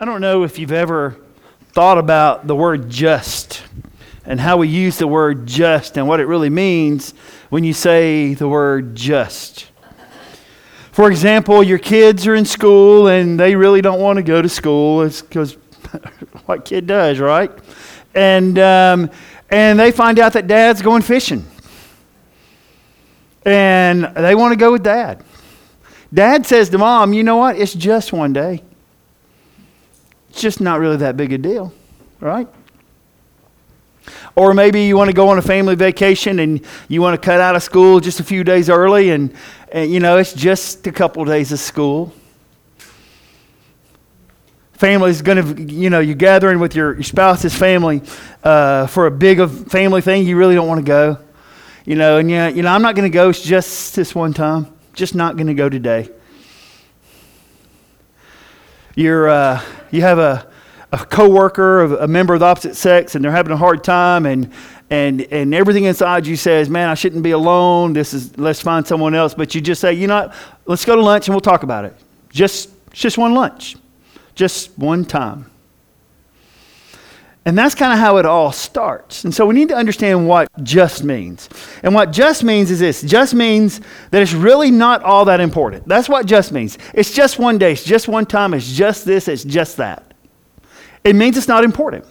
I don't know if you've ever thought about the word just and how we use the word just and what it really means when you say the word just. For example, your kids are in school and they really don't want to go to school. It's because what kid does, right? And, um, and they find out that dad's going fishing. And they want to go with dad. Dad says to mom, you know what? It's just one day. Just not really that big a deal, right? Or maybe you want to go on a family vacation and you want to cut out of school just a few days early, and, and you know, it's just a couple of days of school. Family's going to, you know, you're gathering with your, your spouse's family uh, for a big family thing. You really don't want to go, you know, and yeah, you know, I'm not going to go. It's just this one time. Just not going to go today you're, uh, you have a, a coworker, a member of the opposite sex, and they're having a hard time, and, and, and everything inside you says, man, I shouldn't be alone. This is, let's find someone else. But you just say, you know what? Let's go to lunch and we'll talk about it. Just, just one lunch. Just one time. And that's kind of how it all starts. And so we need to understand what just means. And what just means is this just means that it's really not all that important. That's what just means. It's just one day, it's just one time, it's just this, it's just that. It means it's not important.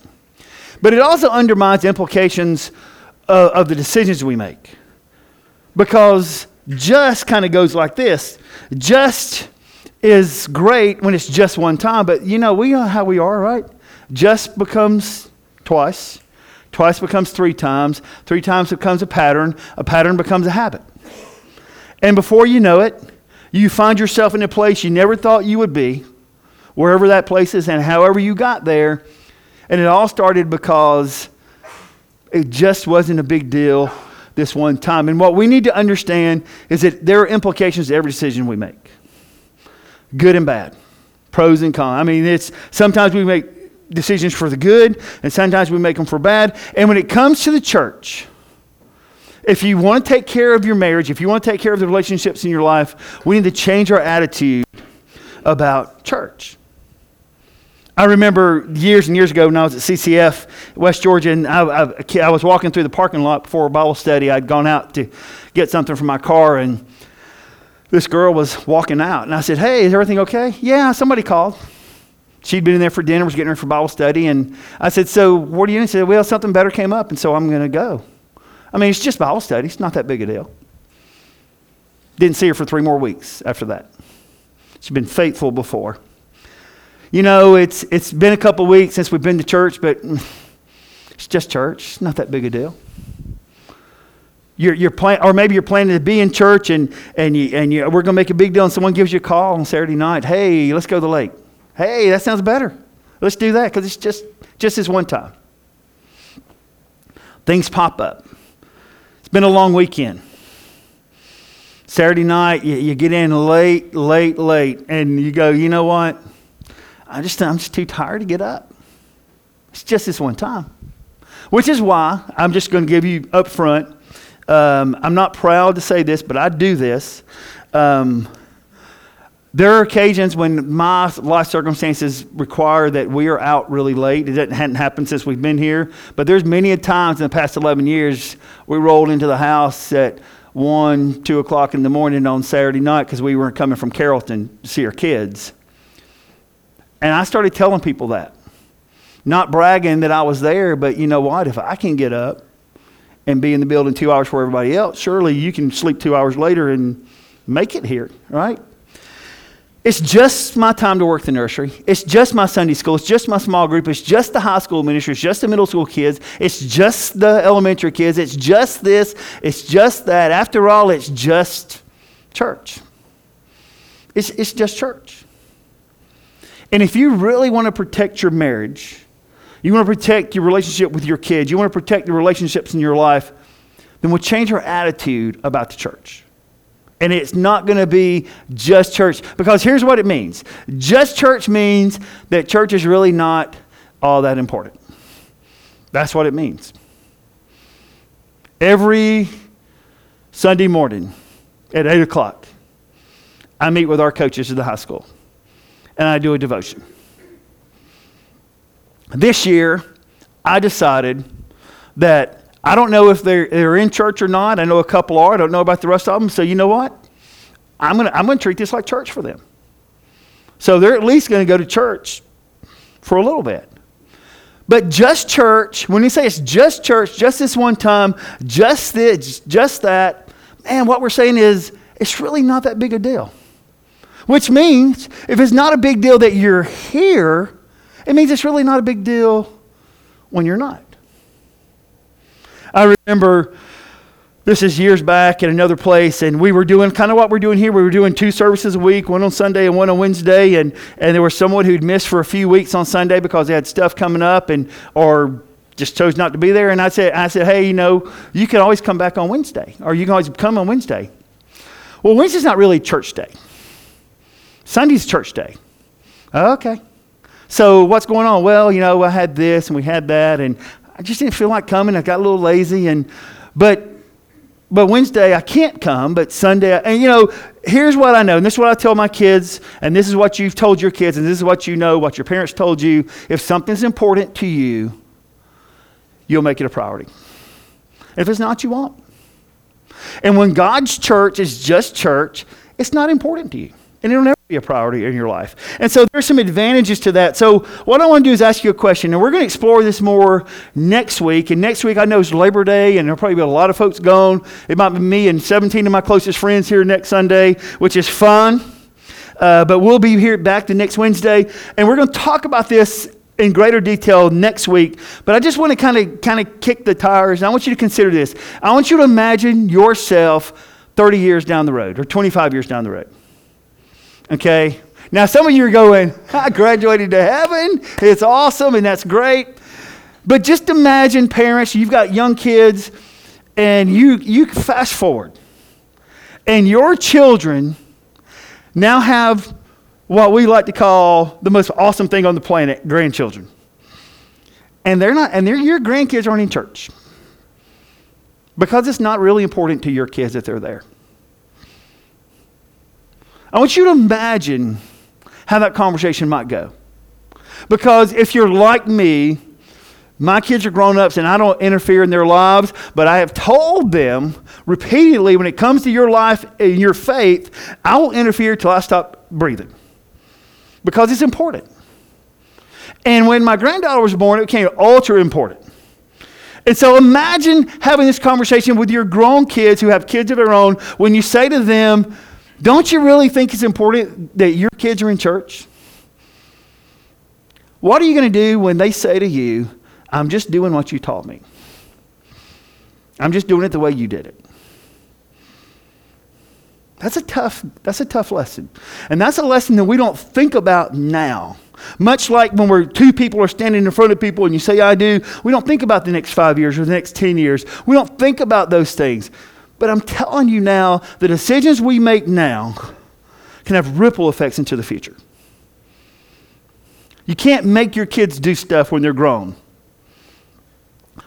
But it also undermines the implications of, of the decisions we make. Because just kind of goes like this just is great when it's just one time, but you know, we know how we are, right? Just becomes twice. Twice becomes three times. Three times becomes a pattern. A pattern becomes a habit. And before you know it, you find yourself in a place you never thought you would be, wherever that place is, and however you got there. And it all started because it just wasn't a big deal this one time. And what we need to understand is that there are implications to every decision we make good and bad, pros and cons. I mean, it's sometimes we make decisions for the good, and sometimes we make them for bad. And when it comes to the church, if you want to take care of your marriage, if you want to take care of the relationships in your life, we need to change our attitude about church. I remember years and years ago when I was at CCF, West Georgia, and I, I, I was walking through the parking lot before a Bible study. I'd gone out to get something from my car, and this girl was walking out. And I said, Hey, is everything okay? Yeah, somebody called. She'd been in there for dinner, was getting ready for Bible study, and I said, So what are you doing? She said, Well, something better came up, and so I'm going to go. I mean, it's just Bible study, it's not that big a deal. Didn't see her for three more weeks after that. She's been faithful before. You know, it's, it's been a couple weeks since we've been to church, but it's just church. It's not that big a deal. You're, you're plan- or maybe you're planning to be in church and, and, you, and you, we're going to make a big deal, and someone gives you a call on Saturday night. Hey, let's go to the lake. Hey, that sounds better. Let's do that because it's just, just this one time. Things pop up. It's been a long weekend. Saturday night, you, you get in late, late, late, and you go, you know what? I just, I'm just too tired to get up. It's just this one time. Which is why I'm just going to give you up front. Um, I'm not proud to say this, but I do this. Um, there are occasions when my life circumstances require that we are out really late. It hadn't happened since we've been here, but there's many a times in the past 11 years we rolled into the house at 1, 2 o'clock in the morning on Saturday night because we weren't coming from Carrollton to see our kids. And I started telling people that. Not bragging that I was there, but you know what? If I can get up and be in the building two hours for everybody else, surely you can sleep two hours later and make it here, right? It's just my time to work the nursery. It's just my Sunday school. It's just my small group. It's just the high school ministry. It's just the middle school kids. It's just the elementary kids. It's just this. It's just that. After all, it's just church. It's, it's just church. And if you really want to protect your marriage, you want to protect your relationship with your kids, you want to protect the relationships in your life, then we'll change our attitude about the church. And it's not going to be just church. Because here's what it means just church means that church is really not all that important. That's what it means. Every Sunday morning at 8 o'clock, I meet with our coaches at the high school and I do a devotion. this year, I decided that I don't know if they're, they're in church or not. I know a couple are. I don't know about the rest of them. So, you know what? I'm going to I'm going to treat this like church for them. So, they're at least going to go to church for a little bit. But just church, when you say it's just church, just this one time, just this, just that, man, what we're saying is it's really not that big a deal. Which means if it's not a big deal that you're here, it means it's really not a big deal when you're not. I remember this is years back at another place, and we were doing kind of what we're doing here. We were doing two services a week, one on Sunday and one on Wednesday, and, and there was someone who'd missed for a few weeks on Sunday because they had stuff coming up and or just chose not to be there. And I said, I said, hey, you know, you can always come back on Wednesday, or you can always come on Wednesday. Well, Wednesday's not really church day. Sunday's church day. Okay. So what's going on? Well, you know, I had this and we had that, and I just didn't feel like coming. I got a little lazy, and but but Wednesday I can't come, but Sunday, and you know, here's what I know, and this is what I tell my kids, and this is what you've told your kids, and this is what you know, what your parents told you. If something's important to you, you'll make it a priority. If it's not, you won't. And when God's church is just church, it's not important to you. And it'll never be a priority in your life. And so there's some advantages to that. So what I want to do is ask you a question, and we're going to explore this more next week. And next week I know it's Labor Day, and there'll probably be a lot of folks gone. It might be me and 17 of my closest friends here next Sunday, which is fun. Uh, but we'll be here back the next Wednesday, and we're going to talk about this in greater detail next week. But I just want to kind of kind of kick the tires. I want you to consider this. I want you to imagine yourself 30 years down the road or 25 years down the road. Okay? Now, some of you are going, I graduated to heaven. It's awesome and that's great. But just imagine, parents, you've got young kids, and you, you fast forward, and your children now have what we like to call the most awesome thing on the planet grandchildren. And they're not, and they're, your grandkids aren't in church because it's not really important to your kids that they're there. I want you to imagine how that conversation might go. Because if you're like me, my kids are grown ups and I don't interfere in their lives, but I have told them repeatedly when it comes to your life and your faith, I will interfere till I stop breathing. Because it's important. And when my granddaughter was born, it became ultra important. And so imagine having this conversation with your grown kids who have kids of their own when you say to them, don't you really think it's important that your kids are in church? What are you going to do when they say to you, I'm just doing what you taught me? I'm just doing it the way you did it. That's a tough, that's a tough lesson. And that's a lesson that we don't think about now. Much like when we're two people are standing in front of people and you say, I do, we don't think about the next five years or the next 10 years. We don't think about those things. But I'm telling you now, the decisions we make now can have ripple effects into the future. You can't make your kids do stuff when they're grown,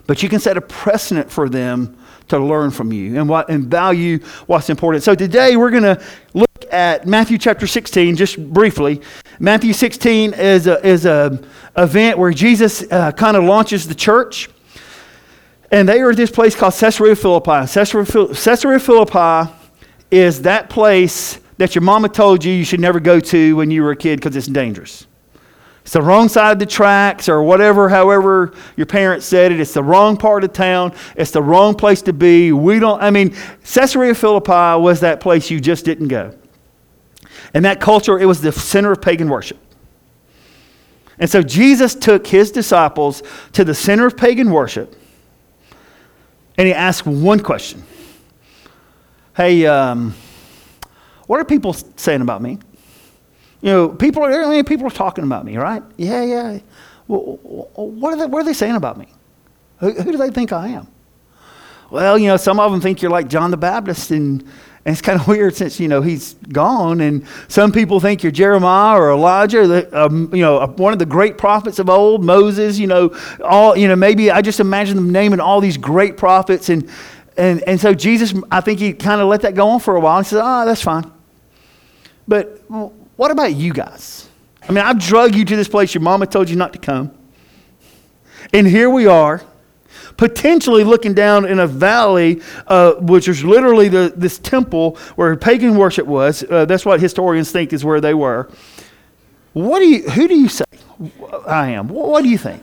but you can set a precedent for them to learn from you and, what, and value what's important. So today we're going to look at Matthew chapter 16 just briefly. Matthew 16 is a, is a event where Jesus uh, kind of launches the church. And they are at this place called Caesarea Philippi. Caesarea, Caesarea Philippi is that place that your mama told you you should never go to when you were a kid because it's dangerous. It's the wrong side of the tracks or whatever, however your parents said it. It's the wrong part of town. It's the wrong place to be. We don't, I mean, Caesarea Philippi was that place you just didn't go. And that culture, it was the center of pagan worship. And so Jesus took his disciples to the center of pagan worship and he asked one question Hey, um, what are people saying about me? You know, people are, I mean, people are talking about me, right? Yeah, yeah. Well, what, are they, what are they saying about me? Who, who do they think I am? Well, you know, some of them think you're like John the Baptist, and, and it's kind of weird since, you know, he's gone. And some people think you're Jeremiah or Elijah, um, you know, one of the great prophets of old, Moses, you know, all, you know, maybe I just imagine them naming all these great prophets. And, and, and so Jesus, I think he kind of let that go on for a while and said, oh, that's fine. But what about you guys? I mean, I've drug you to this place your mama told you not to come. And here we are, potentially looking down in a valley, uh, which is literally the, this temple where pagan worship was. Uh, that's what historians think is where they were. What do you, who do you say I am? What do you think?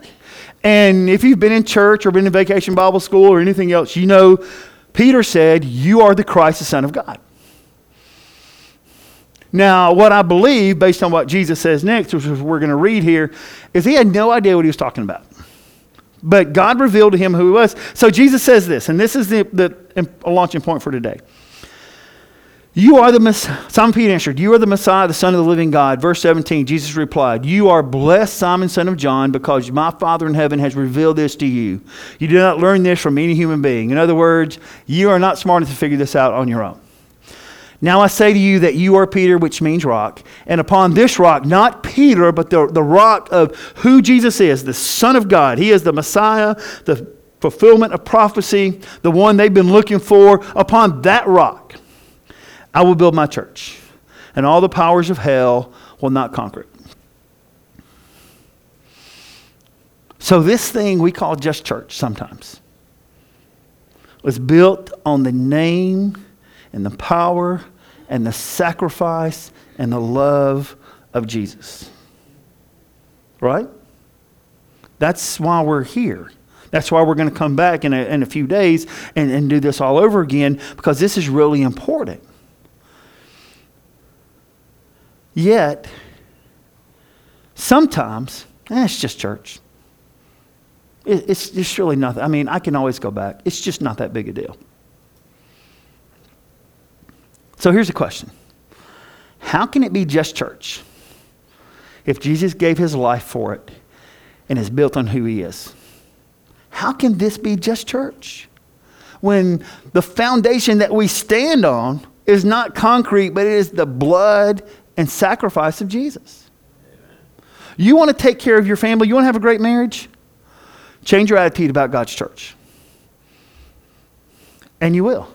And if you've been in church or been in vacation Bible school or anything else, you know Peter said, You are the Christ, the Son of God. Now, what I believe, based on what Jesus says next, which we're going to read here, is he had no idea what he was talking about. But God revealed to him who he was. So Jesus says this, and this is the, the launching point for today. You are the Messiah. Simon Peter answered, You are the Messiah, the Son of the living God. Verse 17, Jesus replied, You are blessed, Simon, son of John, because my Father in heaven has revealed this to you. You did not learn this from any human being. In other words, you are not smart enough to figure this out on your own. Now I say to you that you are Peter, which means rock, and upon this rock, not Peter, but the, the rock of who Jesus is, the Son of God. He is the Messiah, the fulfillment of prophecy, the one they've been looking for. Upon that rock, I will build my church, and all the powers of hell will not conquer it. So, this thing we call just church sometimes was built on the name and the power and the sacrifice and the love of Jesus. Right? That's why we're here. That's why we're going to come back in a, in a few days and, and do this all over again because this is really important. Yet, sometimes, eh, it's just church. It, it's just really nothing. I mean, I can always go back. It's just not that big a deal. So here's a question How can it be just church if Jesus gave his life for it and is built on who he is? How can this be just church when the foundation that we stand on is not concrete, but it is the blood and sacrifice of Jesus? You want to take care of your family? You want to have a great marriage? Change your attitude about God's church. And you will.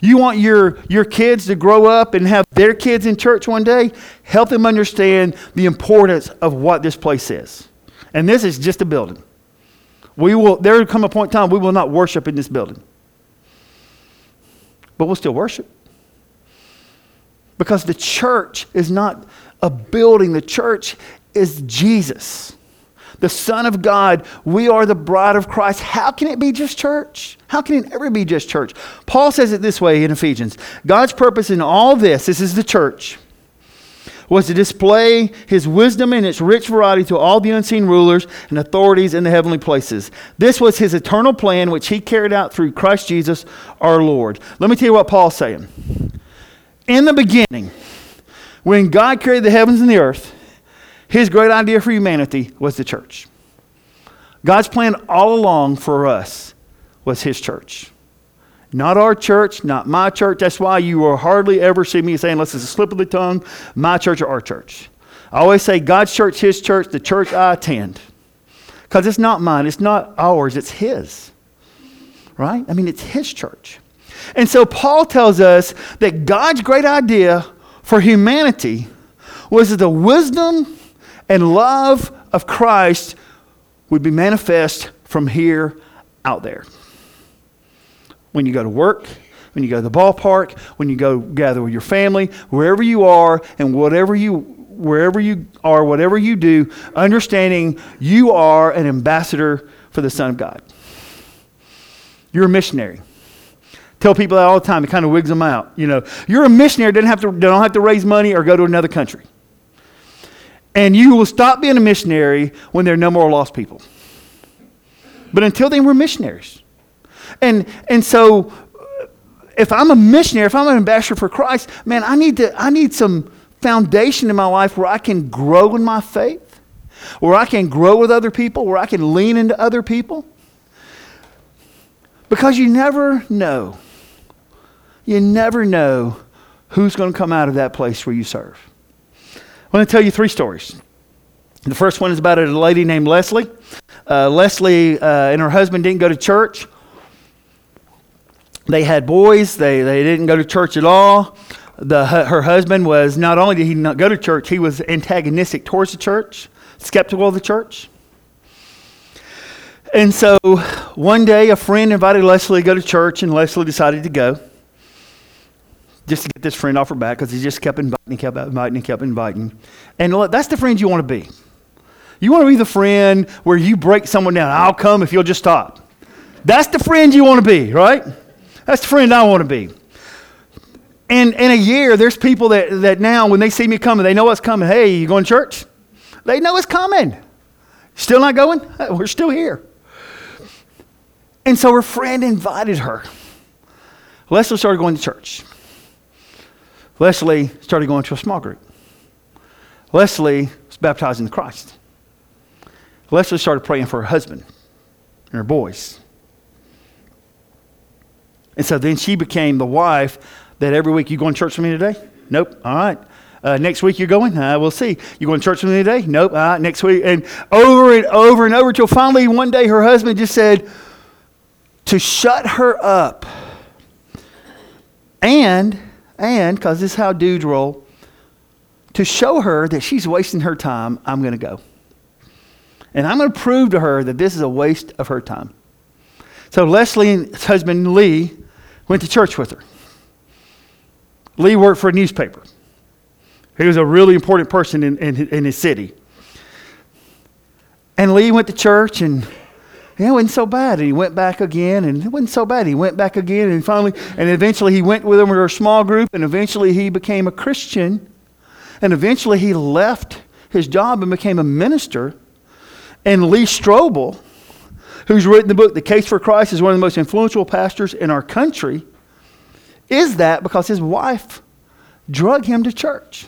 You want your, your kids to grow up and have their kids in church one day? Help them understand the importance of what this place is. And this is just a building. We will, there will come a point in time we will not worship in this building. But we'll still worship. Because the church is not a building, the church is Jesus the Son of God. We are the bride of Christ. How can it be just church? How can it ever be just church? Paul says it this way in Ephesians God's purpose in all this, this is the church, was to display his wisdom in its rich variety to all the unseen rulers and authorities in the heavenly places. This was his eternal plan, which he carried out through Christ Jesus our Lord. Let me tell you what Paul's saying. In the beginning, when God created the heavens and the earth, his great idea for humanity was the church. God's plan all along for us was His church. Not our church, not my church. That's why you will hardly ever see me saying, unless it's a slip of the tongue, my church or our church. I always say God's church, His church, the church I attend. Because it's not mine, it's not ours, it's His. Right? I mean, it's His church. And so Paul tells us that God's great idea for humanity was the wisdom and love of Christ would be manifest from here out there. When you go to work, when you go to the ballpark, when you go gather with your family, wherever you are and whatever you wherever you are, whatever you do, understanding you are an ambassador for the Son of God. You're a missionary. Tell people that all the time. It kind of wigs them out. You know, you're a missionary. Doesn't have to don't have to raise money or go to another country. And you will stop being a missionary when there are no more lost people. But until then, we're missionaries. And, and so, if I'm a missionary, if I'm an ambassador for Christ, man, I need, to, I need some foundation in my life where I can grow in my faith, where I can grow with other people, where I can lean into other people. Because you never know. You never know who's going to come out of that place where you serve. I want to tell you three stories. The first one is about a lady named Leslie. Uh, Leslie uh, and her husband didn't go to church. They had boys, they, they didn't go to church at all. The, her husband was not only did he not go to church, he was antagonistic towards the church, skeptical of the church. And so one day a friend invited Leslie to go to church, and Leslie decided to go just to get this friend off her back because he just kept inviting, kept inviting, kept inviting. And look, that's the friend you want to be. You want to be the friend where you break someone down. I'll come if you'll just stop. That's the friend you want to be, right? That's the friend I want to be. And in a year, there's people that, that now, when they see me coming, they know what's coming. Hey, you going to church? They know it's coming. Still not going? We're still here. And so her friend invited her. Leslie started going to church. Leslie started going to a small group. Leslie was baptized in Christ. Leslie started praying for her husband and her boys. And so then she became the wife that every week, you going to church with me today? Nope. All right. Uh, next week you're going? Uh, we'll see. You going to church with me today? Nope. All right. Next week. And over and over and over until finally one day her husband just said to shut her up. And, and, because this is how dudes roll, to show her that she's wasting her time, I'm going to go. And I'm going to prove to her that this is a waste of her time. So Leslie's husband, Lee, went to church with her. Lee worked for a newspaper. He was a really important person in, in, in his city. And Lee went to church and it wasn't so bad. And he went back again, and it wasn't so bad. He went back again, and finally, and eventually he went with them to a small group, and eventually he became a Christian. And eventually he left his job and became a minister. And Lee Strobel, who's written the book The Case for Christ, is one of the most influential pastors in our country is that because his wife drug him to church.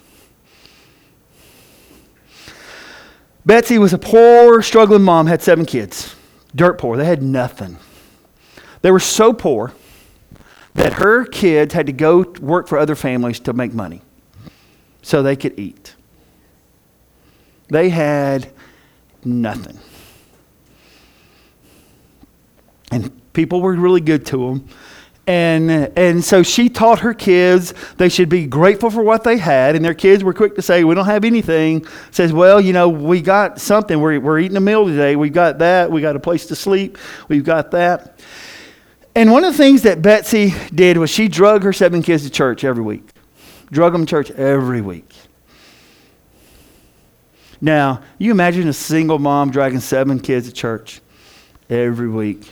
Betsy was a poor, struggling mom, had seven kids, dirt poor. They had nothing. They were so poor that her kids had to go work for other families to make money so they could eat. They had nothing. And people were really good to them. And, and so she taught her kids they should be grateful for what they had. And their kids were quick to say, We don't have anything. Says, Well, you know, we got something. We're, we're eating a meal today. We've got that. We got a place to sleep. We've got that. And one of the things that Betsy did was she drug her seven kids to church every week. Drug them to church every week. Now, you imagine a single mom dragging seven kids to church every week.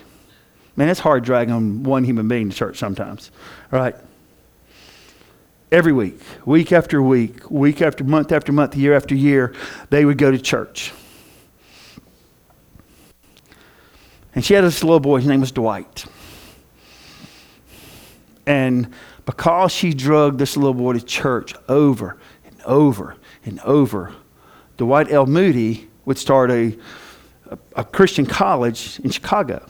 Man, it's hard dragging one human being to church sometimes, right? Every week, week after week, week after month after month, year after year, they would go to church. And she had this little boy, his name was Dwight. And because she drugged this little boy to church over and over and over, Dwight L. Moody would start a, a, a Christian college in Chicago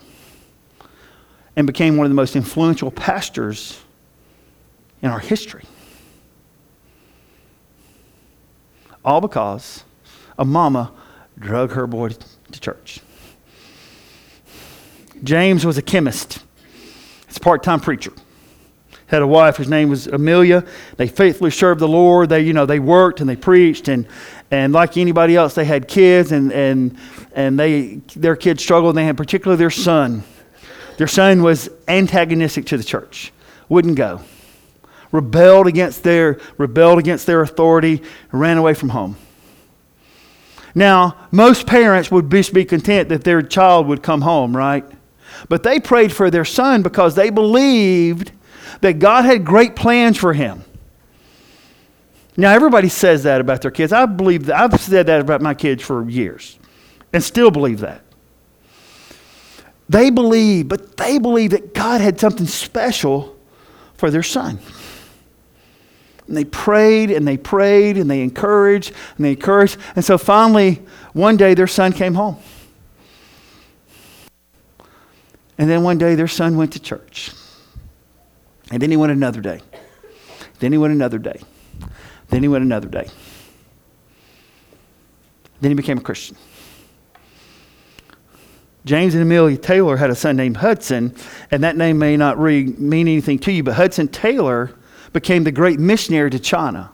and became one of the most influential pastors in our history. All because a mama drug her boy to church. James was a chemist. He's a part-time preacher. Had a wife, whose name was Amelia. They faithfully served the Lord. They, you know, they worked and they preached and and like anybody else, they had kids and and and they their kids struggled and they had particularly their son their son was antagonistic to the church, wouldn't go. Rebelled against their, rebelled against their authority, ran away from home. Now, most parents would just be content that their child would come home, right? But they prayed for their son because they believed that God had great plans for him. Now, everybody says that about their kids. I believe that. I've said that about my kids for years and still believe that. They believe, but they believe that God had something special for their son. And they prayed and they prayed and they encouraged and they encouraged. And so finally, one day their son came home. And then one day their son went to church. And then he went another day. Then he went another day. Then he went another day. Then he became a Christian. James and Amelia Taylor had a son named Hudson, and that name may not mean anything to you, but Hudson Taylor became the great missionary to China.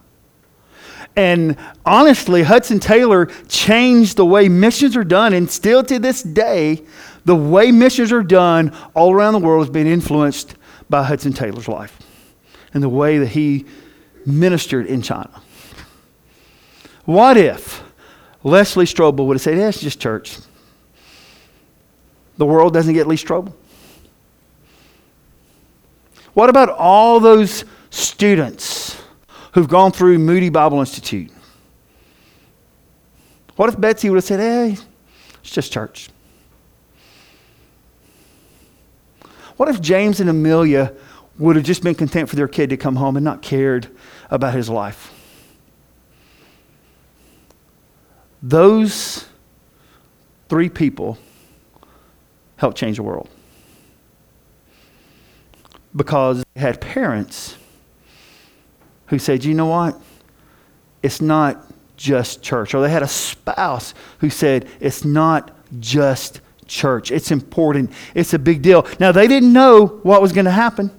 And honestly, Hudson Taylor changed the way missions are done, and still to this day, The way missions are done all around the world has been influenced by Hudson Taylor's life and the way that he ministered in China. What if Leslie Strobel would have said, it's just church. The world doesn't get Lee Strobel? What about all those students who've gone through Moody Bible Institute? What if Betsy would have said, hey, it's just church? What if James and Amelia would have just been content for their kid to come home and not cared about his life? Those three people helped change the world because they had parents who said, you know what? It's not just church. Or they had a spouse who said, it's not just church. It's important. It's a big deal. Now, they didn't know what was going to happen.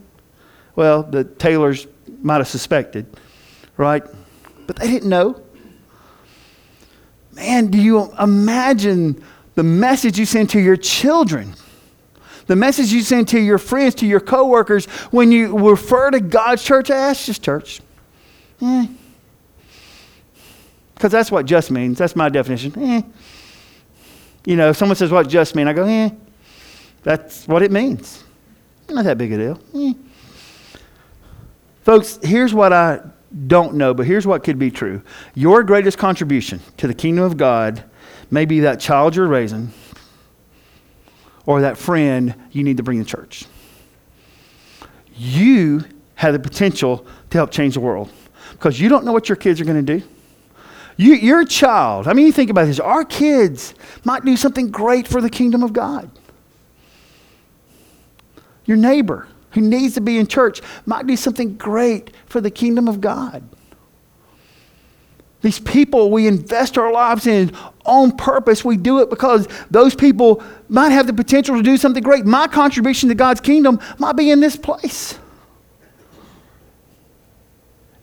Well, the Taylors might have suspected, right? But they didn't know. Man, do you imagine the message you send to your children? The message you send to your friends, to your coworkers, when you refer to God's church, it's just church. Eh. Because that's what just means. That's my definition. Eh. You know, if someone says what just mean, I go, eh. That's what it means. Not that big a deal. Eh. Folks, here's what I don't know, but here's what could be true. Your greatest contribution to the kingdom of God may be that child you're raising or that friend you need to bring to church. You have the potential to help change the world because you don't know what your kids are going to do. You, your child, I mean, you think about this, our kids might do something great for the kingdom of God. Your neighbor who needs to be in church might do something great for the kingdom of God. These people we invest our lives in on purpose, we do it because those people might have the potential to do something great. My contribution to God's kingdom might be in this place.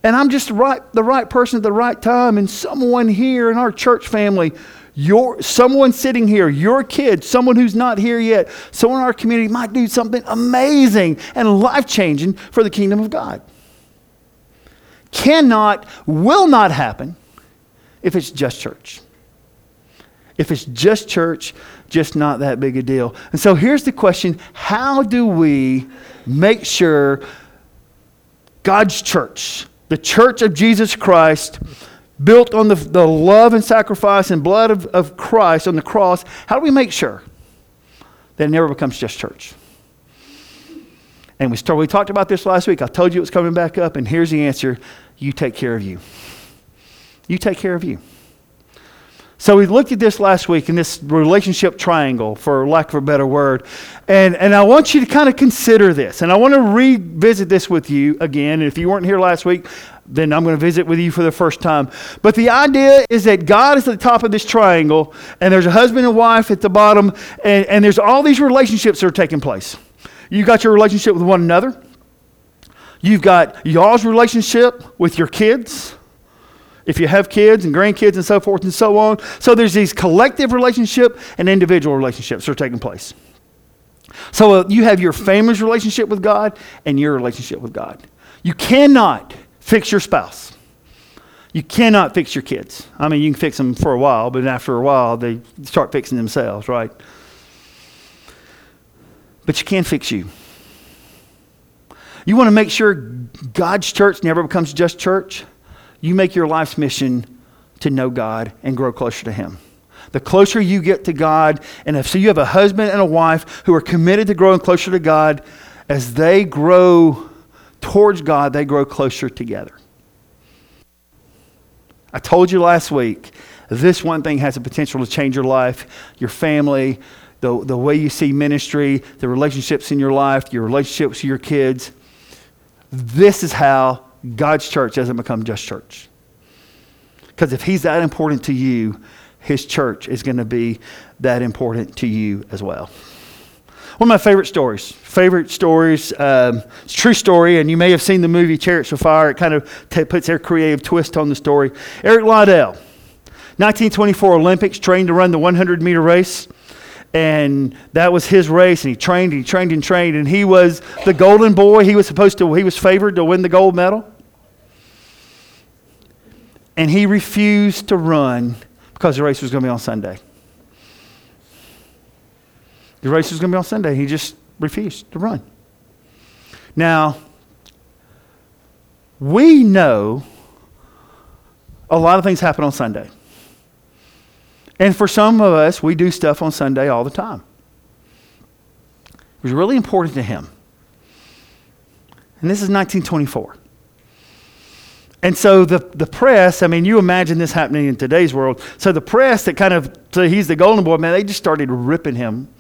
And I'm just right, the right person at the right time, and someone here in our church family, your, someone sitting here, your kid, someone who's not here yet, someone in our community might do something amazing and life changing for the kingdom of God. Cannot, will not happen if it's just church. If it's just church, just not that big a deal. And so here's the question How do we make sure God's church, the church of Jesus Christ, built on the, the love and sacrifice and blood of, of Christ on the cross, how do we make sure that it never becomes just church? And we, started, we talked about this last week. I told you it was coming back up, and here's the answer you take care of you. You take care of you. So we looked at this last week in this relationship triangle, for lack of a better word. And, and I want you to kind of consider this. And I want to revisit this with you again. And if you weren't here last week, then I'm going to visit with you for the first time. But the idea is that God is at the top of this triangle, and there's a husband and wife at the bottom, and, and there's all these relationships that are taking place. You've got your relationship with one another, you've got y'all's relationship with your kids if you have kids and grandkids and so forth and so on. So there's these collective relationship and individual relationships that are taking place. So uh, you have your family's relationship with God and your relationship with God. You cannot fix your spouse. You cannot fix your kids. I mean, you can fix them for a while, but after a while, they start fixing themselves, right? But you can fix you. You want to make sure God's church never becomes just church? You make your life's mission to know God and grow closer to Him. The closer you get to God, and if so you have a husband and a wife who are committed to growing closer to God, as they grow towards God, they grow closer together. I told you last week, this one thing has the potential to change your life, your family, the, the way you see ministry, the relationships in your life, your relationships with your kids. This is how God's church doesn't become just church. Because if He's that important to you, His church is going to be that important to you as well. One of my favorite stories, favorite stories, um, it's true story, and you may have seen the movie Chariots of Fire. It kind of t- puts their creative twist on the story. Eric Liddell, 1924 Olympics, trained to run the 100 meter race. and that was his race and he trained and he trained and trained and he was the golden boy he was supposed to he was favored to win the gold medal and he refused to run because the race was going to be on sunday the race was going to be on sunday he just refused to run now we know a lot of things happen on sunday and for some of us, we do stuff on Sunday all the time. It was really important to him. And this is 1924. And so the, the press, I mean, you imagine this happening in today's world. So the press that kind of, so he's the golden boy, man, they just started ripping him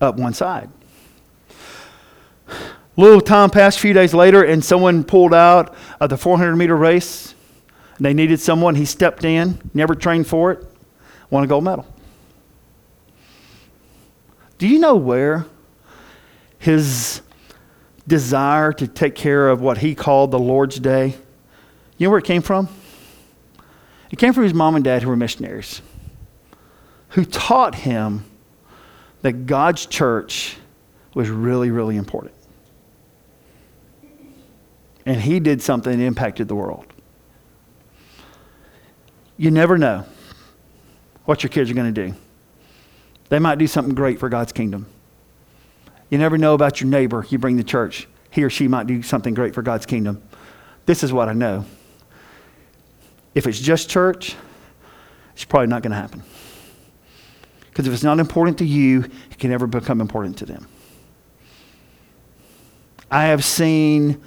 up one side. Little time passed, a few days later, and someone pulled out of the 400 meter race. They needed someone. He stepped in, never trained for it won a gold medal. Do you know where his desire to take care of what he called the Lord's Day, you know where it came from? It came from his mom and dad who were missionaries, who taught him that God's church was really, really important. And he did something that impacted the world. You never know what your kids are going to do. They might do something great for God's kingdom. You never know about your neighbor you bring to church. He or she might do something great for God's kingdom. This is what I know. If it's just church, it's probably not going to happen. Because if it's not important to you, it can never become important to them. I have seen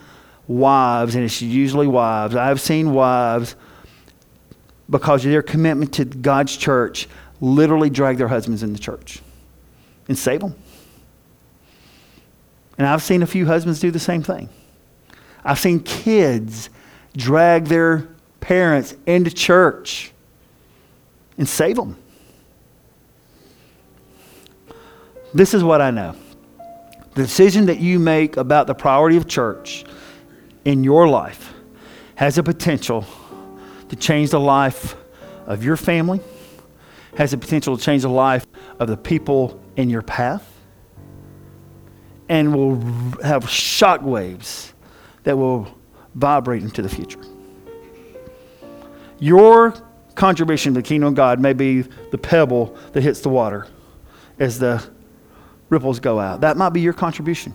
wives, and it's usually wives, I have seen wives because of their commitment to God's church, literally drag their husbands in the church and save them. And I've seen a few husbands do the same thing. I've seen kids drag their parents into church and save them. This is what I know. The decision that you make about the priority of church in your life has a potential to change the life of your family, has the potential to change the life of the people in your path, and will have shockwaves that will vibrate into the future. Your contribution to the kingdom of God may be the pebble that hits the water as the ripples go out. That might be your contribution.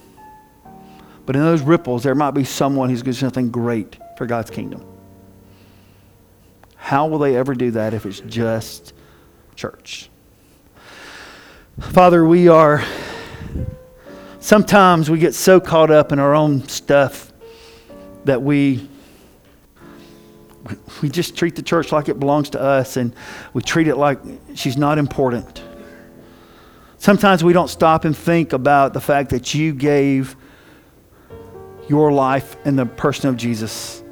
But in those ripples, there might be someone who's doing something great for God's kingdom. How will they ever do that if it's just church? Father, we are, sometimes we get so caught up in our own stuff that we we just treat the church like it belongs to us and we treat it like she's not important. Sometimes we don't stop and think about the fact that you gave your life in the person of Jesus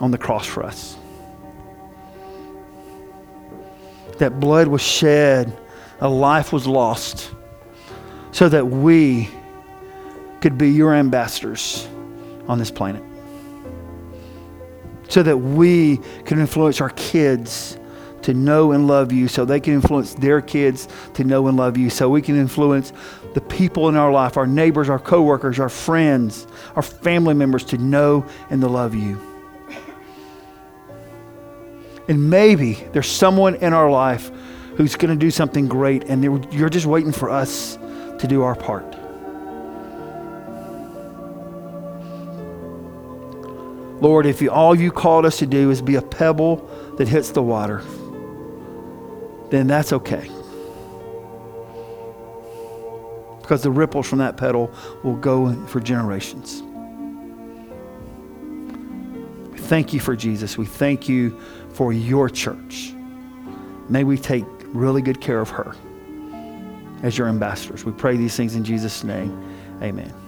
on the cross for us. that blood was shed, a life was lost, so that we could be your ambassadors on this planet. So that we can influence our kids to know and love you, so they can influence their kids to know and love you, so we can influence the people in our life, our neighbors, our coworkers, our friends, our family members to know and to love you. And maybe there's someone in our life who's going to do something great, and you're just waiting for us to do our part. Lord, if you, all you called us to do is be a pebble that hits the water, then that's okay. Because the ripples from that pebble will go for generations. Thank you for Jesus. We thank you for your church. May we take really good care of her as your ambassadors. We pray these things in Jesus' name. Amen.